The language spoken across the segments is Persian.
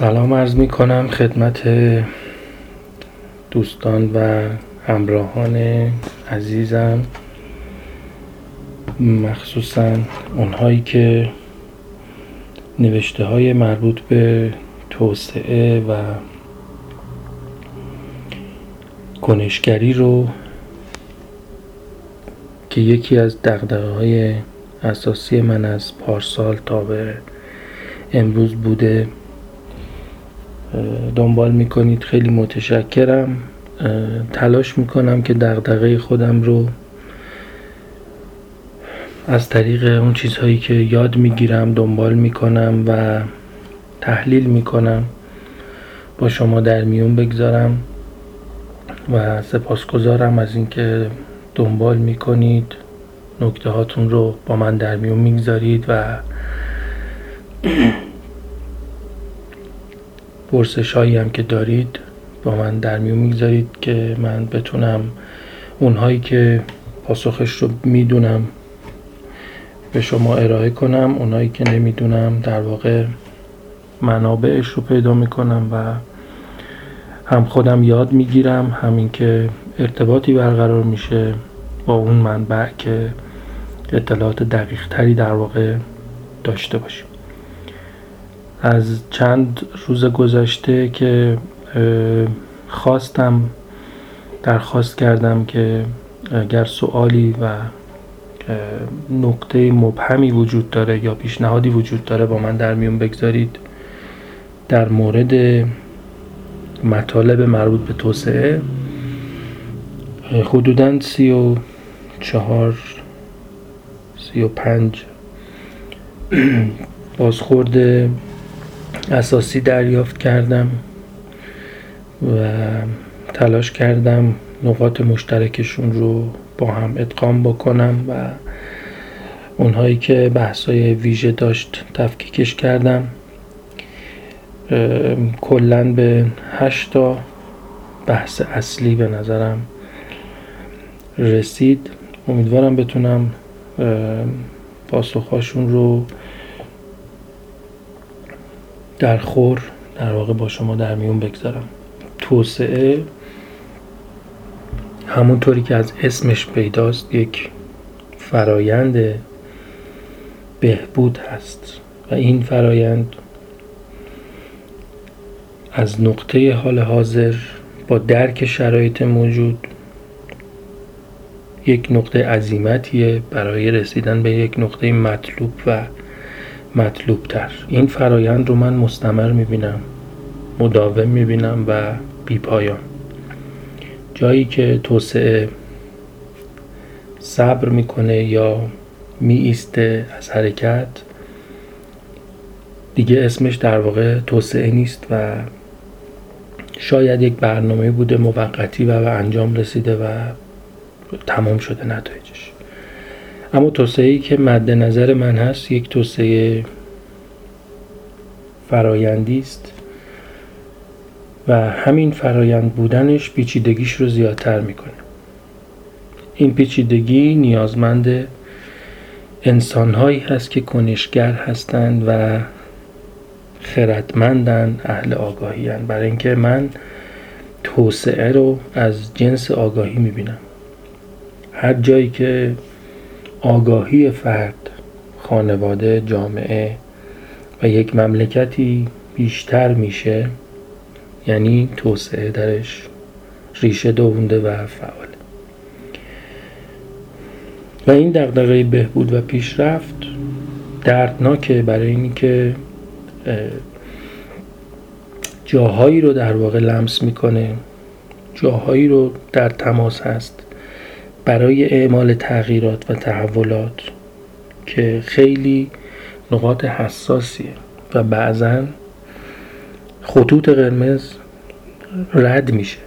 سلام عرض می کنم خدمت دوستان و همراهان عزیزم. مخصوصا اونهایی که نوشته های مربوط به توسعه و کنشگری رو که یکی از دقدقه های اساسی من از پارسال تا به امروز بوده دنبال می‌کنید خیلی متشکرم. تلاش می‌کنم که دغدغه خودم رو از طریق اون چیزهایی که یاد می‌گیرم دنبال می‌کنم و تحلیل می‌کنم. با شما در میون بگذارم و سپاسگزارم از اینکه دنبال می‌کنید. نکته هاتون رو با من در میون می‌گذارید و پرسش هایی هم که دارید با من در میون می‌گذارید که من بتونم اونهایی که پاسخش رو می‌دونم به شما ارائه کنم اونهایی که نمی‌دونم در واقع منابعش رو پیدا می‌کنم و هم خودم یاد می‌گیرم همین که ارتباطی برقرار میشه با اون منبع که اطلاعات دقیق تری در واقع داشته باشیم. از چند روز گذشته که خواستم درخواست کردم که اگر سوالی و نقطه مبهمی وجود داره یا پیشنهادی وجود داره با من در میون بگذارید در مورد مطالب مربوط به توسعه حدودا سی و چهار سی و پنج بازخورد اساسی دریافت کردم و تلاش کردم نقاط مشترکشون رو با هم ادغام بکنم و اونهایی که بحثای ویژه داشت تفکیکش کردم. کلا به هشتا بحث اصلی به نظرم رسید. امیدوارم بتونم پاسخهاشون رو در خور در واقع با شما در میون بگذارم. توسعه همونطوری که از اسمش پیداست یک فرایند بهبود هست و این فرایند از نقطه حال حاضر با درک شرایط موجود یک نقطه عظیمتیه برای رسیدن به یک نقطه مطلوب و مطلوب تر این فرایند رو من مستمر می‌بینم مداوم می‌بینم و بیپایان. جایی که توسعه صبر می‌کنه یا می ایسته از حرکت دیگه اسمش در واقع توسعه نیست و شاید یک برنامه بوده موقتی و به انجام رسیده و تمام شده نتایجش اما توسعه که مد نظر من هست یک توسعه فرایندی است و همین فرایند بودنش پیچیدگیش رو زیادتر می‌کنه این پیچیدگی نیازمند انسانهایی هست که کنشگر هستند و خردمندن اهل آگاهی هن. برای اینکه من توسعه رو از جنس آگاهی می‌بینم هر جایی که آگاهی فرد خانواده جامعه و یک مملکتی بیشتر میشه یعنی توسعه درش ریشه دوونده و فعال و این دغدغه بهبود و پیشرفت دردناکه برای اینکه جاهایی رو در واقع لمس می‌کنه جاهایی رو در تماس هست. برای اعمال تغییرات و تحولات که خیلی نقاط حساسیه و بعضا خطوط قرمز رد میشه.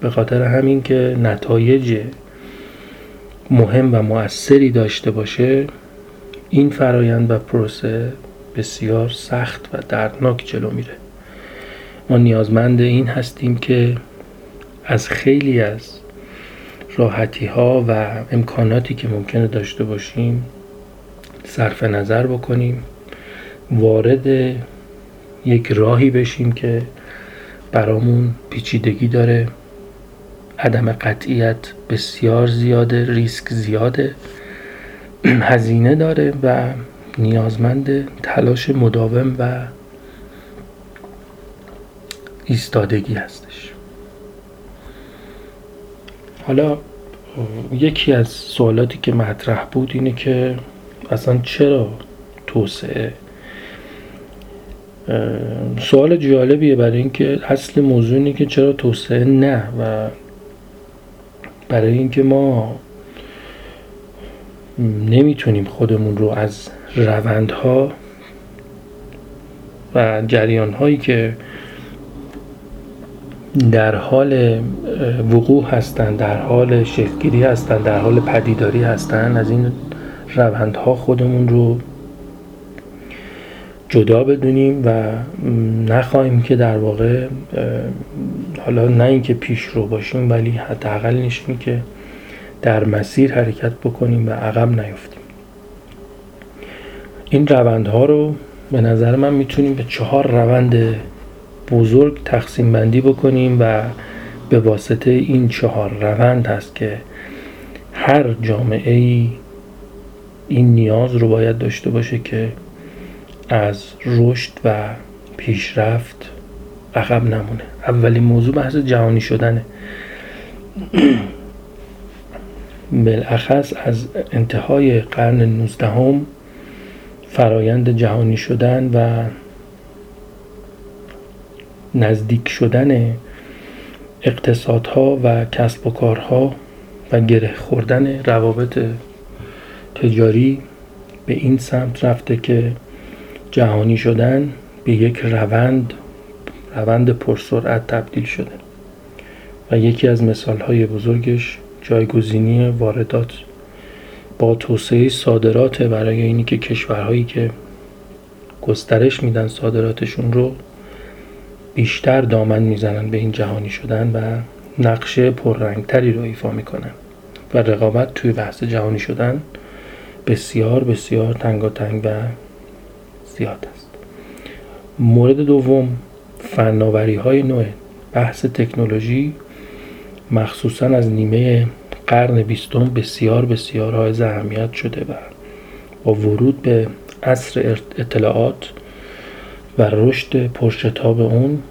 به خاطر همین که نتایج مهم و مؤثری داشته باشه این فرایند و پروسه بسیار سخت و دردناک جلو میره. ما نیازمند این هستیم که از خیلی از راحتی ها و امکاناتی که ممکنه داشته باشیم صرف نظر بکنیم وارد یک راهی بشیم که برامون پیچیدگی داره. عدم قطعیت بسیار زیاده ریسک زیاده هزینه داره و نیازمند تلاش مداوم و ایستادگی هستش. حالا یکی از سوالاتی که مطرح بود اینه که اصلا چرا توسعه؟ سوال جالبیه برای اینکه اصل موضوع اینه که چرا توسعه نه و برای اینکه ما نمی‌تونیم خودمون رو از روندها و جریانهایی که در حال وقوع هستند در حال شکلگیری هستند در حال پدیداری هستند از این روندها خودمون رو جدا بدونیم و نخواهیم که در واقع حالا نه اینکه پیش رو باشیم ولی حداقل نشیم که در مسیر حرکت بکنیم و عقب نیفتیم. این روندها رو به نظر من می‌تونیم به چهار روند بزرگ تقسیم بندی بکنیم و به واسطه این چهار روند هست که هر جامعه ای این نیاز رو باید داشته باشه که از رشد و پیشرفت عقب نمونه. اولین موضوع بحث جهانی شدنه. بالاخص از انتهای قرن 19 هم فرایند جهانی شدن و نزدیک شدن اقتصادها و کسب و کارها و گره خوردن روابط تجاری به این سمت رفته که جهانی شدن به یک روند روند پرسرعت تبدیل شده. و یکی از مثال های بزرگش جایگزینی واردات. با توسعه صادرات برای اینی که کشورهایی که گسترش میدن صادراتشون رو بیشتر دامن می‌زنن به این جهانی شدن و نقشه پررنگتری رو ایفا می‌کنن و رقابت توی بحث جهانی شدن بسیار بسیار تنگ و زیاد است. مورد دوم فناوری های نوع بحث تکنولوژی مخصوصا از نیمه قرن بیستم بسیار بسیار های اهمیت شده و با ورود به عصر اطلاعات و رشد پرشتاب اون.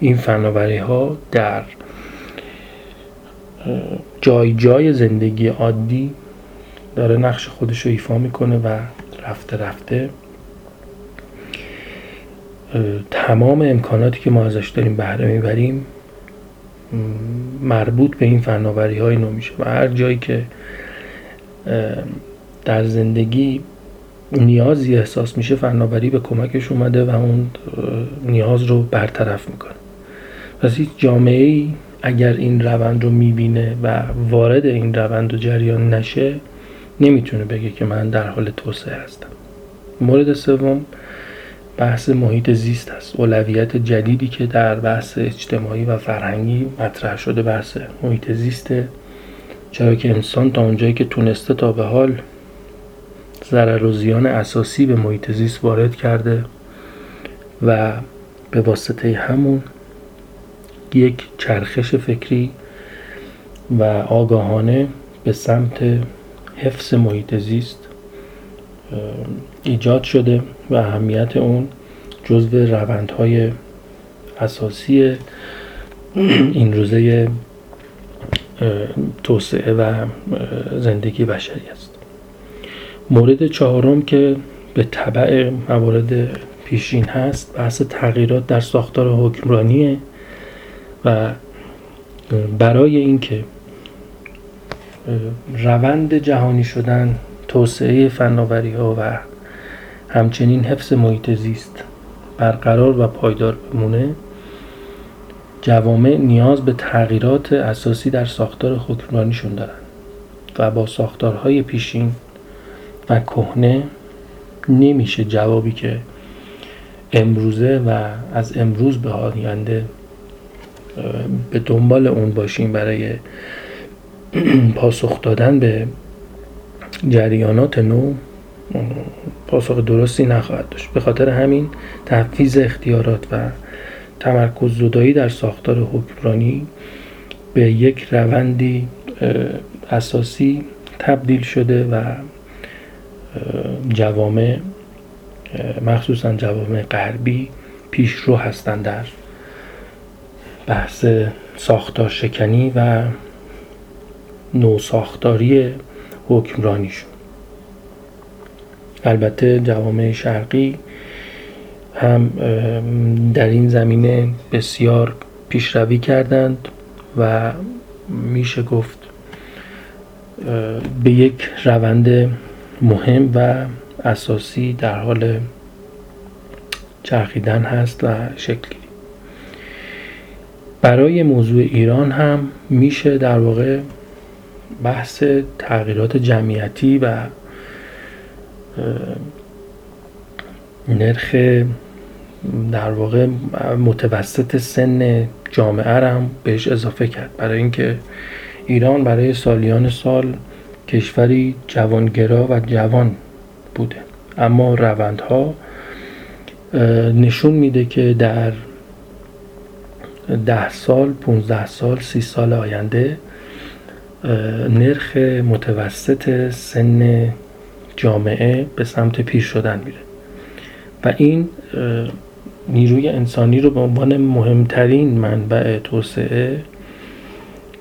این فناوری ها در جای جای زندگی عادی داره نقش خودش رو ایفا می‌کنه و رفته رفته تمام امکاناتی که ما ازش داریم بهره می‌بریم مربوط به این فناوری های نو میشه. و هر جایی که در زندگی نیازی احساس میشه فناوری به کمکش اومده و اون نیاز رو برطرف می‌کنه. پس هیچ جامعه ای اگر این روند رو می‌بینه و وارد این روند و جریان نشه نمی‌تونه بگه که من در حال توسعه هستم. مورد سوم بحث محیط زیست است. اولویت جدیدی که در بحث اجتماعی و فرهنگی مطرح شده بحث محیط زیسته. چرا که انسان تا اونجایی که تونسته تا به حال ضرر و زیان اساسی به محیط زیست وارد کرده و به واسطه همون یک چرخش فکری و آگاهانه به سمت حفظ محیط زیست ایجاد شده و اهمیت اون جزو روندهای اساسی این روزه توسعه و زندگی بشری است. مورد چهارم که به طبع موارد پیشین هست بحث تغییرات در ساختار حکمرانیه و برای اینکه روند جهانی شدن توسعه فناوری ها و همچنین حفظ محیط زیست برقرار و پایدار بمونه جوامع نیاز به تغییرات اساسی در ساختار حکمرانیشون دارن و با ساختارهای پیشین و کهنه نمیشه جوابی که امروزه و از امروز به آینده به دنبال اون باشیم برای پاسخ دادن به جریانات نو پاسخ درستی نخواهد داشت. به خاطر همین تحفیز اختیارات و تمرکز زدایی در ساختار حکمرانی به یک روندی اساسی تبدیل شده و جوامع مخصوصا جوامع غربی پیشرو هستند در بحث ساختار شکنی و نوساختاری حکمرانیشون. البته جوامع شرقی هم در این زمینه بسیار پیشروی کردند و میشه گفت به یک روند مهم و اساسی در حال چرخیدن هست و شکلی برای موضوع ایران هم میشه در واقع بحث تغییرات جمعیتی و نرخ در واقع متوسط سن جامعه هم بهش اضافه کرد. برای اینکه ایران برای سالیان سال کشوری جوانگرا و جوان بوده. اما روندها نشون میده که در ده سال 15 سال سی سال آینده نرخ متوسط سن جامعه به سمت پیر شدن میره. و این نیروی انسانی رو به عنوان مهمترین منبع توسعه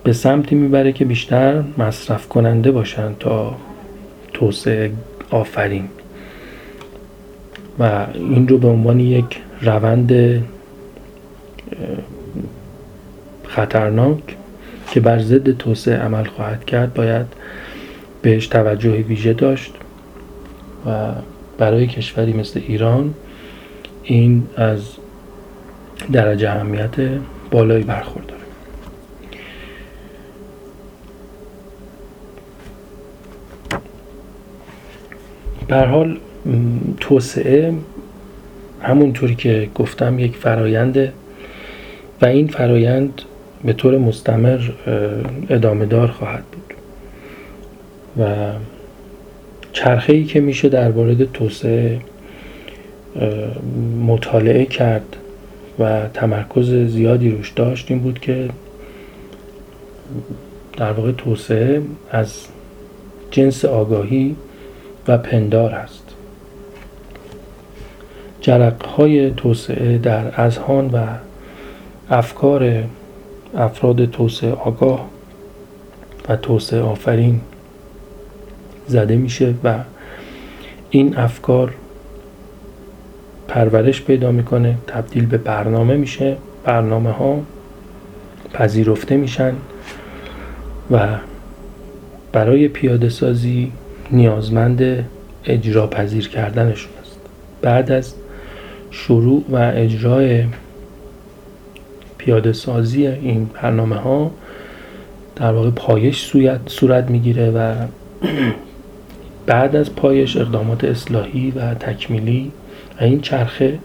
به سمتی می‌بره که بیشتر مصرف کننده باشن تا توسعه آفرین. و این رو به عنوان یک روند خطرناک که بر ضد توسعه عمل خواهد کرد باید بهش توجه ویژه داشت. و برای کشوری مثل ایران این از درجه اهمیت بالایی برخورداره به حال توسعه همونطوری که گفتم یک فراینده و این فرایند به طور مستمر ادامه دار خواهد بود. و چرخه ای که میشه در مورد توسعه مطالعه کرد و تمرکز زیادی روش داشت این بود که در واقع توسعه از جنس آگاهی و پندار است. جرقهای توسعه در اذهان و افکار افراد توسعه آگاه و توسعه آفرین زده میشه و این افکار پرورش پیدا می‌کنه تبدیل به برنامه میشه. برنامه ها پذیرفته میشن و برای پیاده سازی نیازمند اجرا پذیر کردنشون است. بعد از شروع و اجرای پیاده سازی این برنامه ها در واقع پایش صورت می‌گیره و بعد از پایش اقدامات اصلاحی و تکمیلی و این چرخه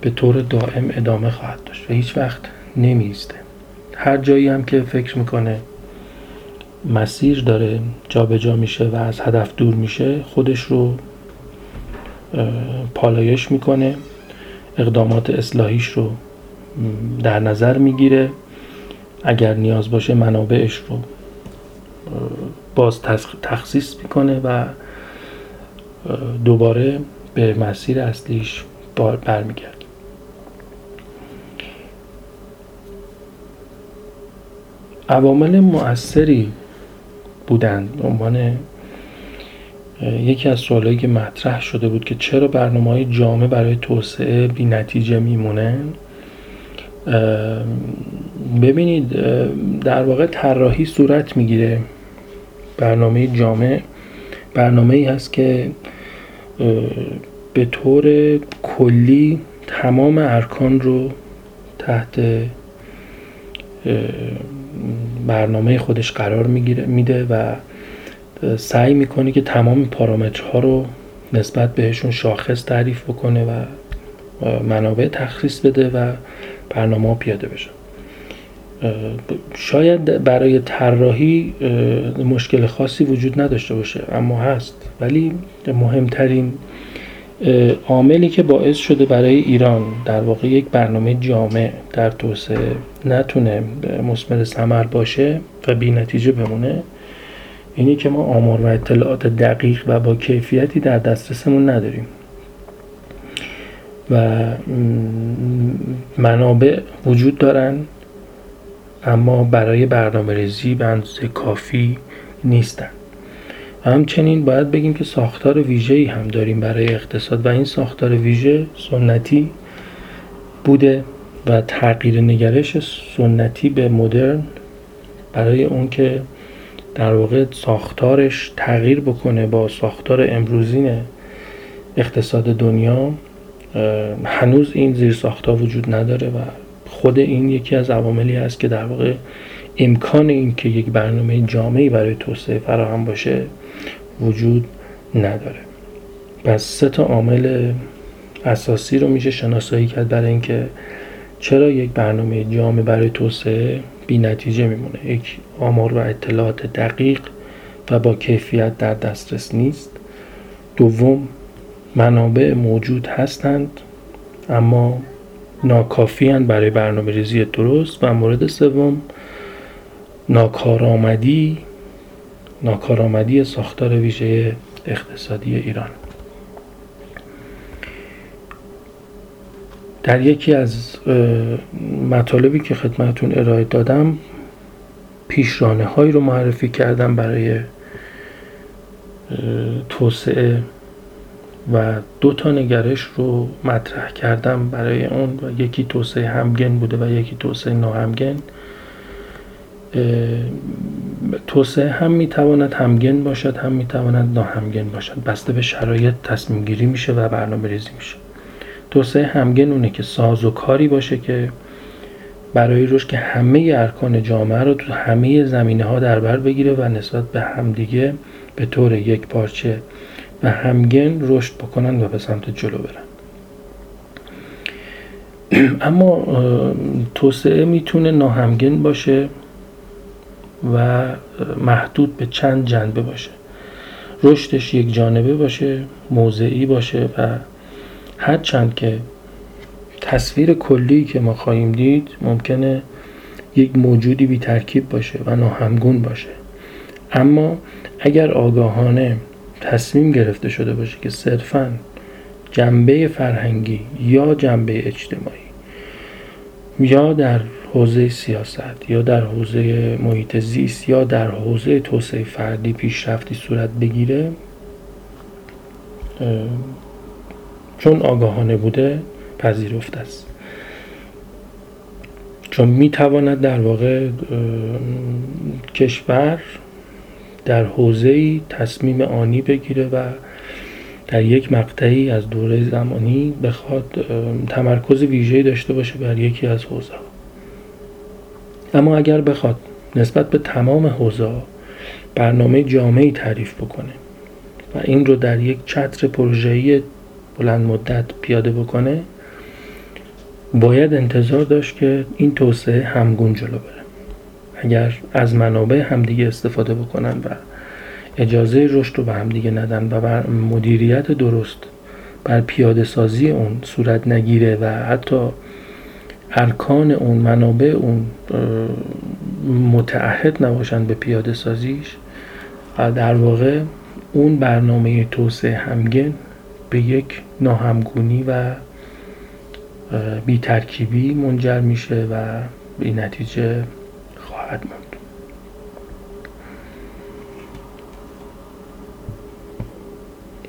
به طور دائم ادامه خواهد داشت و هیچ وقت نمیسته هر جایی هم که فکر می‌کنه مسیر داره جابجا جا میشه و از هدف دور میشه خودش رو پالایش می‌کنه اقدامات اصلاحیش رو در نظر می‌گیره. اگر نیاز باشه منابعش رو باز تخصیص می‌کنه و دوباره به مسیر اصلیش برمیگرد عوامل مؤثری بودند. عنوان یکی از سوالایی که مطرح شده بود که چرا برنامه های جامع برای توسعه بی نتیجه میمونن؟ ببینید در واقع طراحی صورت می‌گیره برنامه جامع. برنامه ای هست که به طور کلی تمام ارکان رو تحت برنامه خودش قرار میده و سعی می‌کنه که تمام پارامترها رو نسبت بهشون شاخص تعریف بکنه و منابع تخصیص بده و برنامه ها پیاده بشه. شاید برای طراحی مشکل خاصی وجود نداشته باشه اما هست. ولی مهمترین عاملی که باعث شده برای ایران در واقع یک برنامه جامع در توسعه نتونه مسمر ثمر باشه و بی نتیجه بمونه اینی که ما آمار و اطلاعات دقیق و با کیفیتی در دسترسمون نداریم. و منابع وجود دارن اما برای برنامه ریزی به اندازه کافی همچنین باید بگیم که ساختار ویژه‌ای هم داریم برای اقتصاد و این ساختار ویژه سنتی بوده و تغییر نگرش سنتی به مدرن برای اون که در واقع ساختارش تغییر بکنه با ساختار امروزین اقتصاد دنیا هنوز این زیر ساختار وجود نداره و خود این یکی از عواملی است که در واقع امکان این که یک برنامه جامعی برای توسعه فراهم باشه وجود نداره. پس سه تا عامل اساسی رو میشه شناسایی کرد برای اینکه چرا یک برنامه جامع برای توسعه بی نتیجه میمونه. یک آمار و اطلاعات دقیق و با کیفیت در دسترس نیست. دوم منابع موجود هستند اما ناکافی برای برنامه ریزی درست و مورد سوم ناکارآمدی ناکارآمدی ساختار ویژه اقتصادی ایران. در یکی از مطالبی که خدمتون ارائه دادم پیشرانه هایی رو معرفی کردم برای توسعه و دو تا نگرش رو مطرح کردم برای اون. و یکی توسعه همگن بوده و یکی توسعه ناهمگن. توسعه هم می‌تواند همگن باشد هم می‌تواند ناهمگن باشد. بسته به شرایط تصمیم گیری میشه و برنامه ریزی میشه. توسعه همگن اونه که ساز و کاری باشه که برای روش که همه ارکان جامعه رو تو همه زمینه ها در بر بگیره و نسبت به همدیگه به طور یک پارچه و همگن رشد بکنن و به سمت جلو برن. اما توسعه می‌تونه ناهمگن باشه. و محدود به چند جنبه باشه. رشدش یک جانبه باشه موضعی باشه و هرچند که تصویر کلی که ما خواهیم دید ممکنه یک موجودی بی ترکیب باشه و ناهمگون باشه. اما اگر آگاهانه تصمیم گرفته شده باشه که صرفا جنبه فرهنگی یا جنبه اجتماعی یا در حوزه سیاست یا در حوزه محیط زیست یا در حوزه توسعه فردی پیشرفتی صورت بگیره چون آگاهانه بوده پذیرفته است. چون می‌تواند در واقع کشور در حوزه تصمیم آنی بگیره و در یک مقطعی از دوره زمانی بخواد تمرکز ویژه‌ای داشته باشه بر یکی از حوزه اما اگر بخواد نسبت به تمام حوزه برنامه جامعی تعریف بکنه و این رو در یک چتر پروژه‌ای بلند مدت پیاده بکنه باید انتظار داشت که این توسعه همگون جلو بره. اگر از منابع همدیگه استفاده بکنن و اجازه رشد رو به همدیگه ندن و بر مدیریت درست بر پیاده سازی اون صورت نگیره و حتی ارکان اون منابع اون متعهد نباشن به پیاده سازیش. در واقع اون برنامه توسعه همگن به یک ناهمگونی و بیترکیبی منجر میشه و به نتیجه خواهد ماند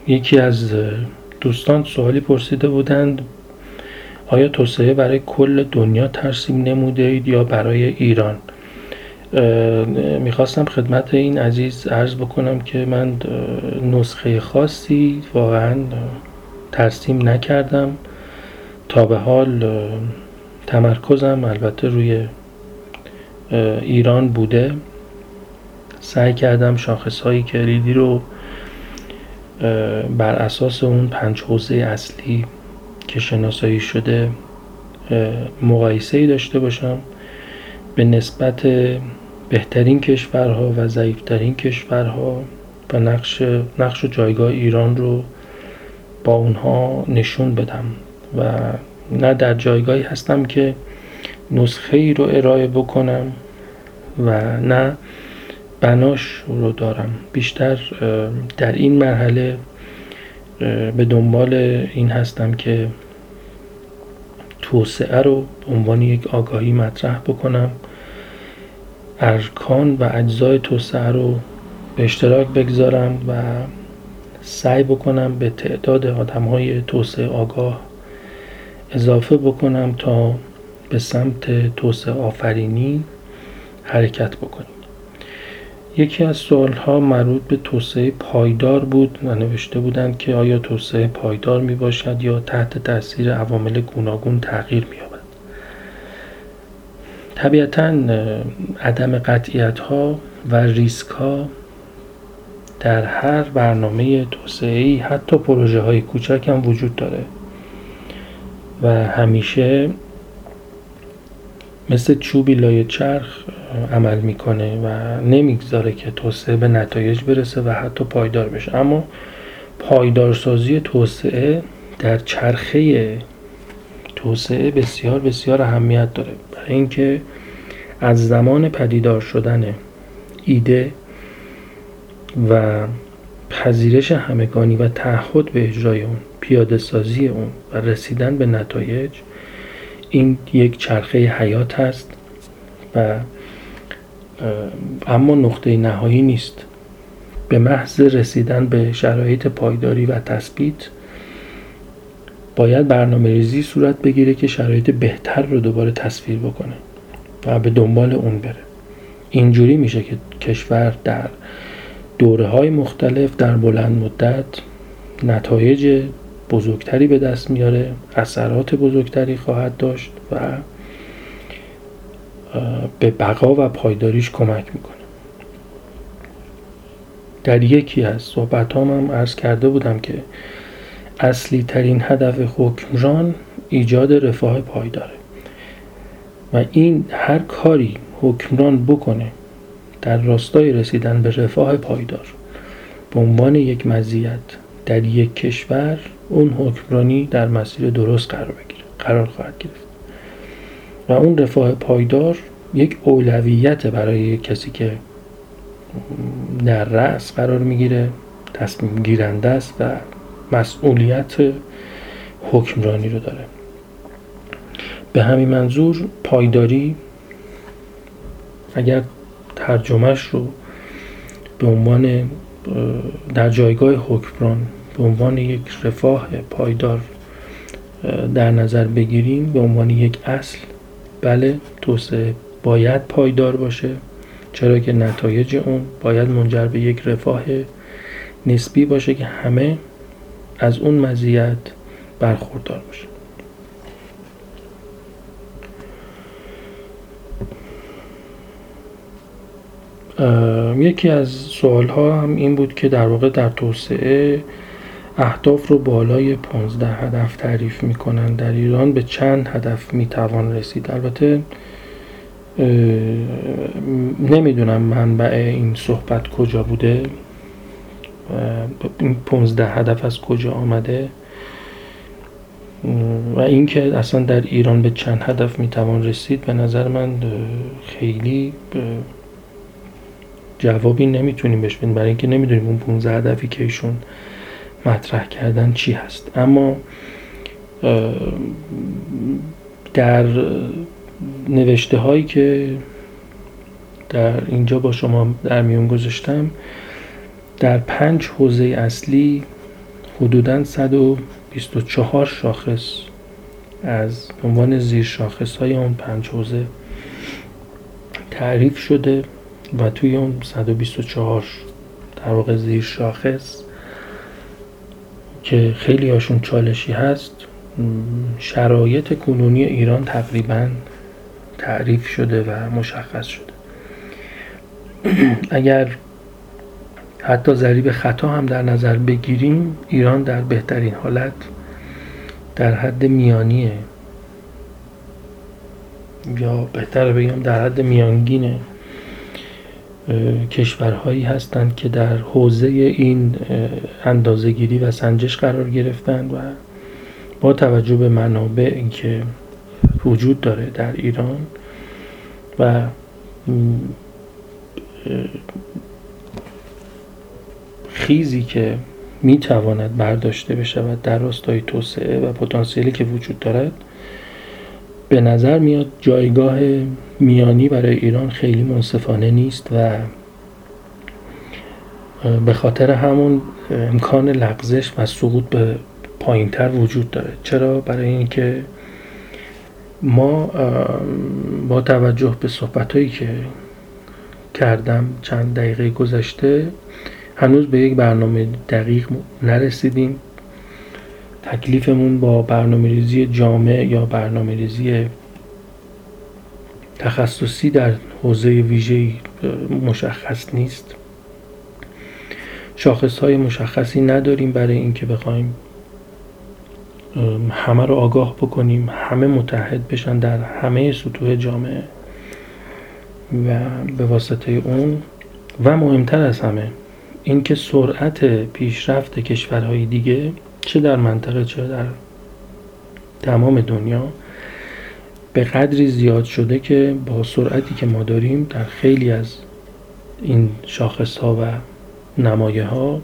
یکی از دوستان سوالی پرسیده بودند آیا توسعه برای کل دنیا ترسیم نموده اید یا برای ایران؟ می‌خواستم خدمت این عزیز عرض بکنم که من نسخه خاصی واقعا ترسیم نکردم. تا به حال تمرکزم البته روی ایران بوده. سعی کردم شاخص های کلیدی رو بر اساس اون پنج حوزه اصلی که شناسایی شده مقایسه ای داشته باشم به نسبت بهترین کشورها و ضعیفترین کشورها و نقش, نقش و جایگاه ایران رو با اونها نشون بدم و نه در جایگاهی هستم که نسخه ای رو ارائه بکنم و نه بناش رو دارم. بیشتر در این مرحله به دنبال این هستم که توسعه رو به عنوان یک آگاهی مطرح بکنم. ارکان و اجزای توسعه رو به اشتراک بگذارم و سعی بکنم به تعداد آدم های توسعه آگاه اضافه بکنم تا به سمت توسعه آفرینی حرکت بکنیم. یکی از سوال ها مربوط به توسعه پایدار بود. و نوشته بودند که آیا توسعه پایدار می باشد یا تحت تاثیر عوامل گوناگون تغییر می یابد طبیعتا عدم قطعیت ها و ریسک ها در هر برنامه توسعه ای حتی پروژه های کوچک هم وجود داره. و همیشه مثل چوبی لای چرخ عمل می‌کنه و نمی‌گذاره که توسعه به نتایج برسه و حتی پایدار بشه. اما پایدارسازی توسعه در چرخه توسعه بسیار بسیار اهمیت داره. برای اینکه از زمان پدیدار شدن ایده و پذیرش همگانی و تعهد به اجرای اون پیاده سازی اون و رسیدن به نتایج این یک چرخه حیات هست و اما نقطه نهایی نیست. به محض رسیدن به شرایط پایداری و تثبیت باید برنامه ریزی صورت بگیره که شرایط بهتر رو دوباره تصویر بکنه و به دنبال اون بره. اینجوری میشه که کشور در دوره های مختلف در بلند مدت نتایج بزرگتری به دست میاره اثرات بزرگتری خواهد داشت و به بقا و پایداریش کمک می‌کنه. در یکی از صحبت هم عرض کرده بودم که اصلی ترین هدف حکمران ایجاد رفاه پایداره و این هر کاری حکمران بکنه در راستای رسیدن به رفاه پایدار به عنوان یک مزیت در یک کشور اون حکمرانی در مسیر درست قرار بگیره قرار خواهد گرفت. و اون رفاه پایدار یک اولویت برای کسی که در رأس قرار می‌گیره تصمیم گیرنده است و مسئولیت حکمرانی رو داره. به همین منظور پایداری اگر ترجمهش رو به عنوان در جایگاه حکمران به عنوان یک رفاه پایدار در نظر بگیریم به عنوان یک اصل بله توسعه باید پایدار باشه چرا که نتایج اون باید منجر به یک رفاه نسبی باشه که همه از اون مزیت برخوردار باشه. یکی از سوال ها هم این بود که در واقع در توسعه اهداف رو بالای 15 هدف تعریف می‌کنن. در ایران به چند هدف می‌توان رسید؟ البته نمی‌دونم منبع این صحبت کجا بوده. این 15 هدف از کجا آمده؟ و اینکه اصلا در ایران به چند هدف می‌توان رسید به نظر من خیلی جوابی نمی‌تونیم بهش بدیم. برای اینکه نمی‌دونیم اون 15 هدفی که ایشون مطرح کردن چی هست. اما در نوشته هایی که در اینجا با شما در میون گذاشتم در پنج حوزه اصلی حدودا 124 شاخص از عنوان زیر شاخص های اون پنج حوزه تعریف شده و توی اون 124 در واقع زیر شاخص که خیلی هاشون چالشی هست شرایط کنونی ایران تقریبا تعریف شده و مشخص شده. اگر حتی ضریب خطا هم در نظر بگیریم ایران در بهترین حالت در حد میانیه. یا بهتر بگم در حد میانگین کشورهایی هستند که در حوزه این اندازهگیری و سنجش قرار گرفتن و با توجه به منابع که وجود داره در ایران و خیزی که می تواند برداشته بشود در راستای توسعه و پتانسیلی که وجود دارد به نظر میاد جایگاه میانی برای ایران خیلی منصفانه نیست و به خاطر همون امکان لغزش و سقوط به پایینتر وجود داره. چرا؟ برای اینکه ما با توجه به صحبت هایی که کردم چند دقیقه گذشته هنوز به یک برنامه دقیق نرسیدیم. تکلیفمون با برنامه ریزی جامع یا برنامه ریزی تخصصی در حوزه ویژه مشخص نیست. شاخص های مشخصی نداریم برای اینکه بخوایم همه رو آگاه بکنیم همه متحد بشن در همه سطوح جامعه و به واسطه اون. و مهمتر از همه اینکه سرعت پیشرفت کشورهای دیگه چه در منطقه چه در تمام دنیا به قدری زیاد شده که با سرعتی که ما داریم در خیلی از این شاخص ها و نمایه ها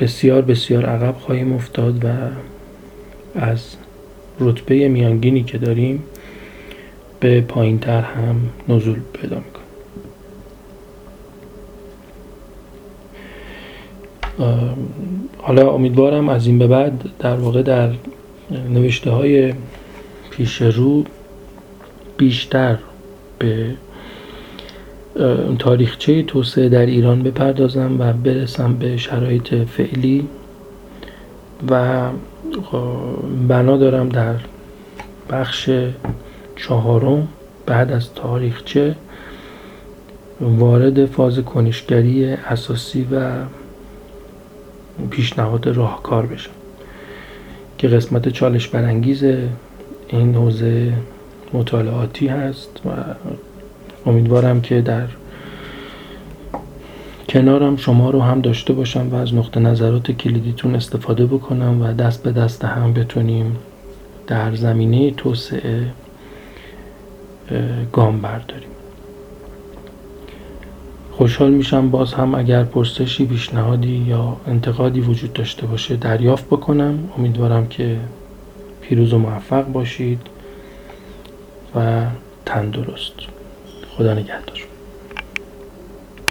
بسیار بسیار عقب خواهیم افتاد و از رتبه میانگینی که داریم به پایین تر هم نزول پیدا می‌کنیم. حالا امیدوارم از این به بعد در واقع در نوشته های پیش رو بیشتر به تاریخچه توسعه در ایران بپردازم و برسم به شرایط فعلی و بنا دارم در بخش چهارم بعد از تاریخچه وارد فاز کنشگری اساسی و پیشنهاد راهکار بشم که قسمت چالش برانگیز این حوزه مطالعاتی هست و امیدوارم که در کنارم شما رو هم داشته باشم و از نقطه نظرات کلیدیتون استفاده بکنم و دست به دست هم بتونیم در زمینه توسعه گام برداریم. خوشحال میشم باز هم اگر پرسشی پیشنهادی یا انتقادی وجود داشته باشه دریافت بکنم. امیدوارم که پیروز و موفق باشید و تندرست. خدا نگهدار.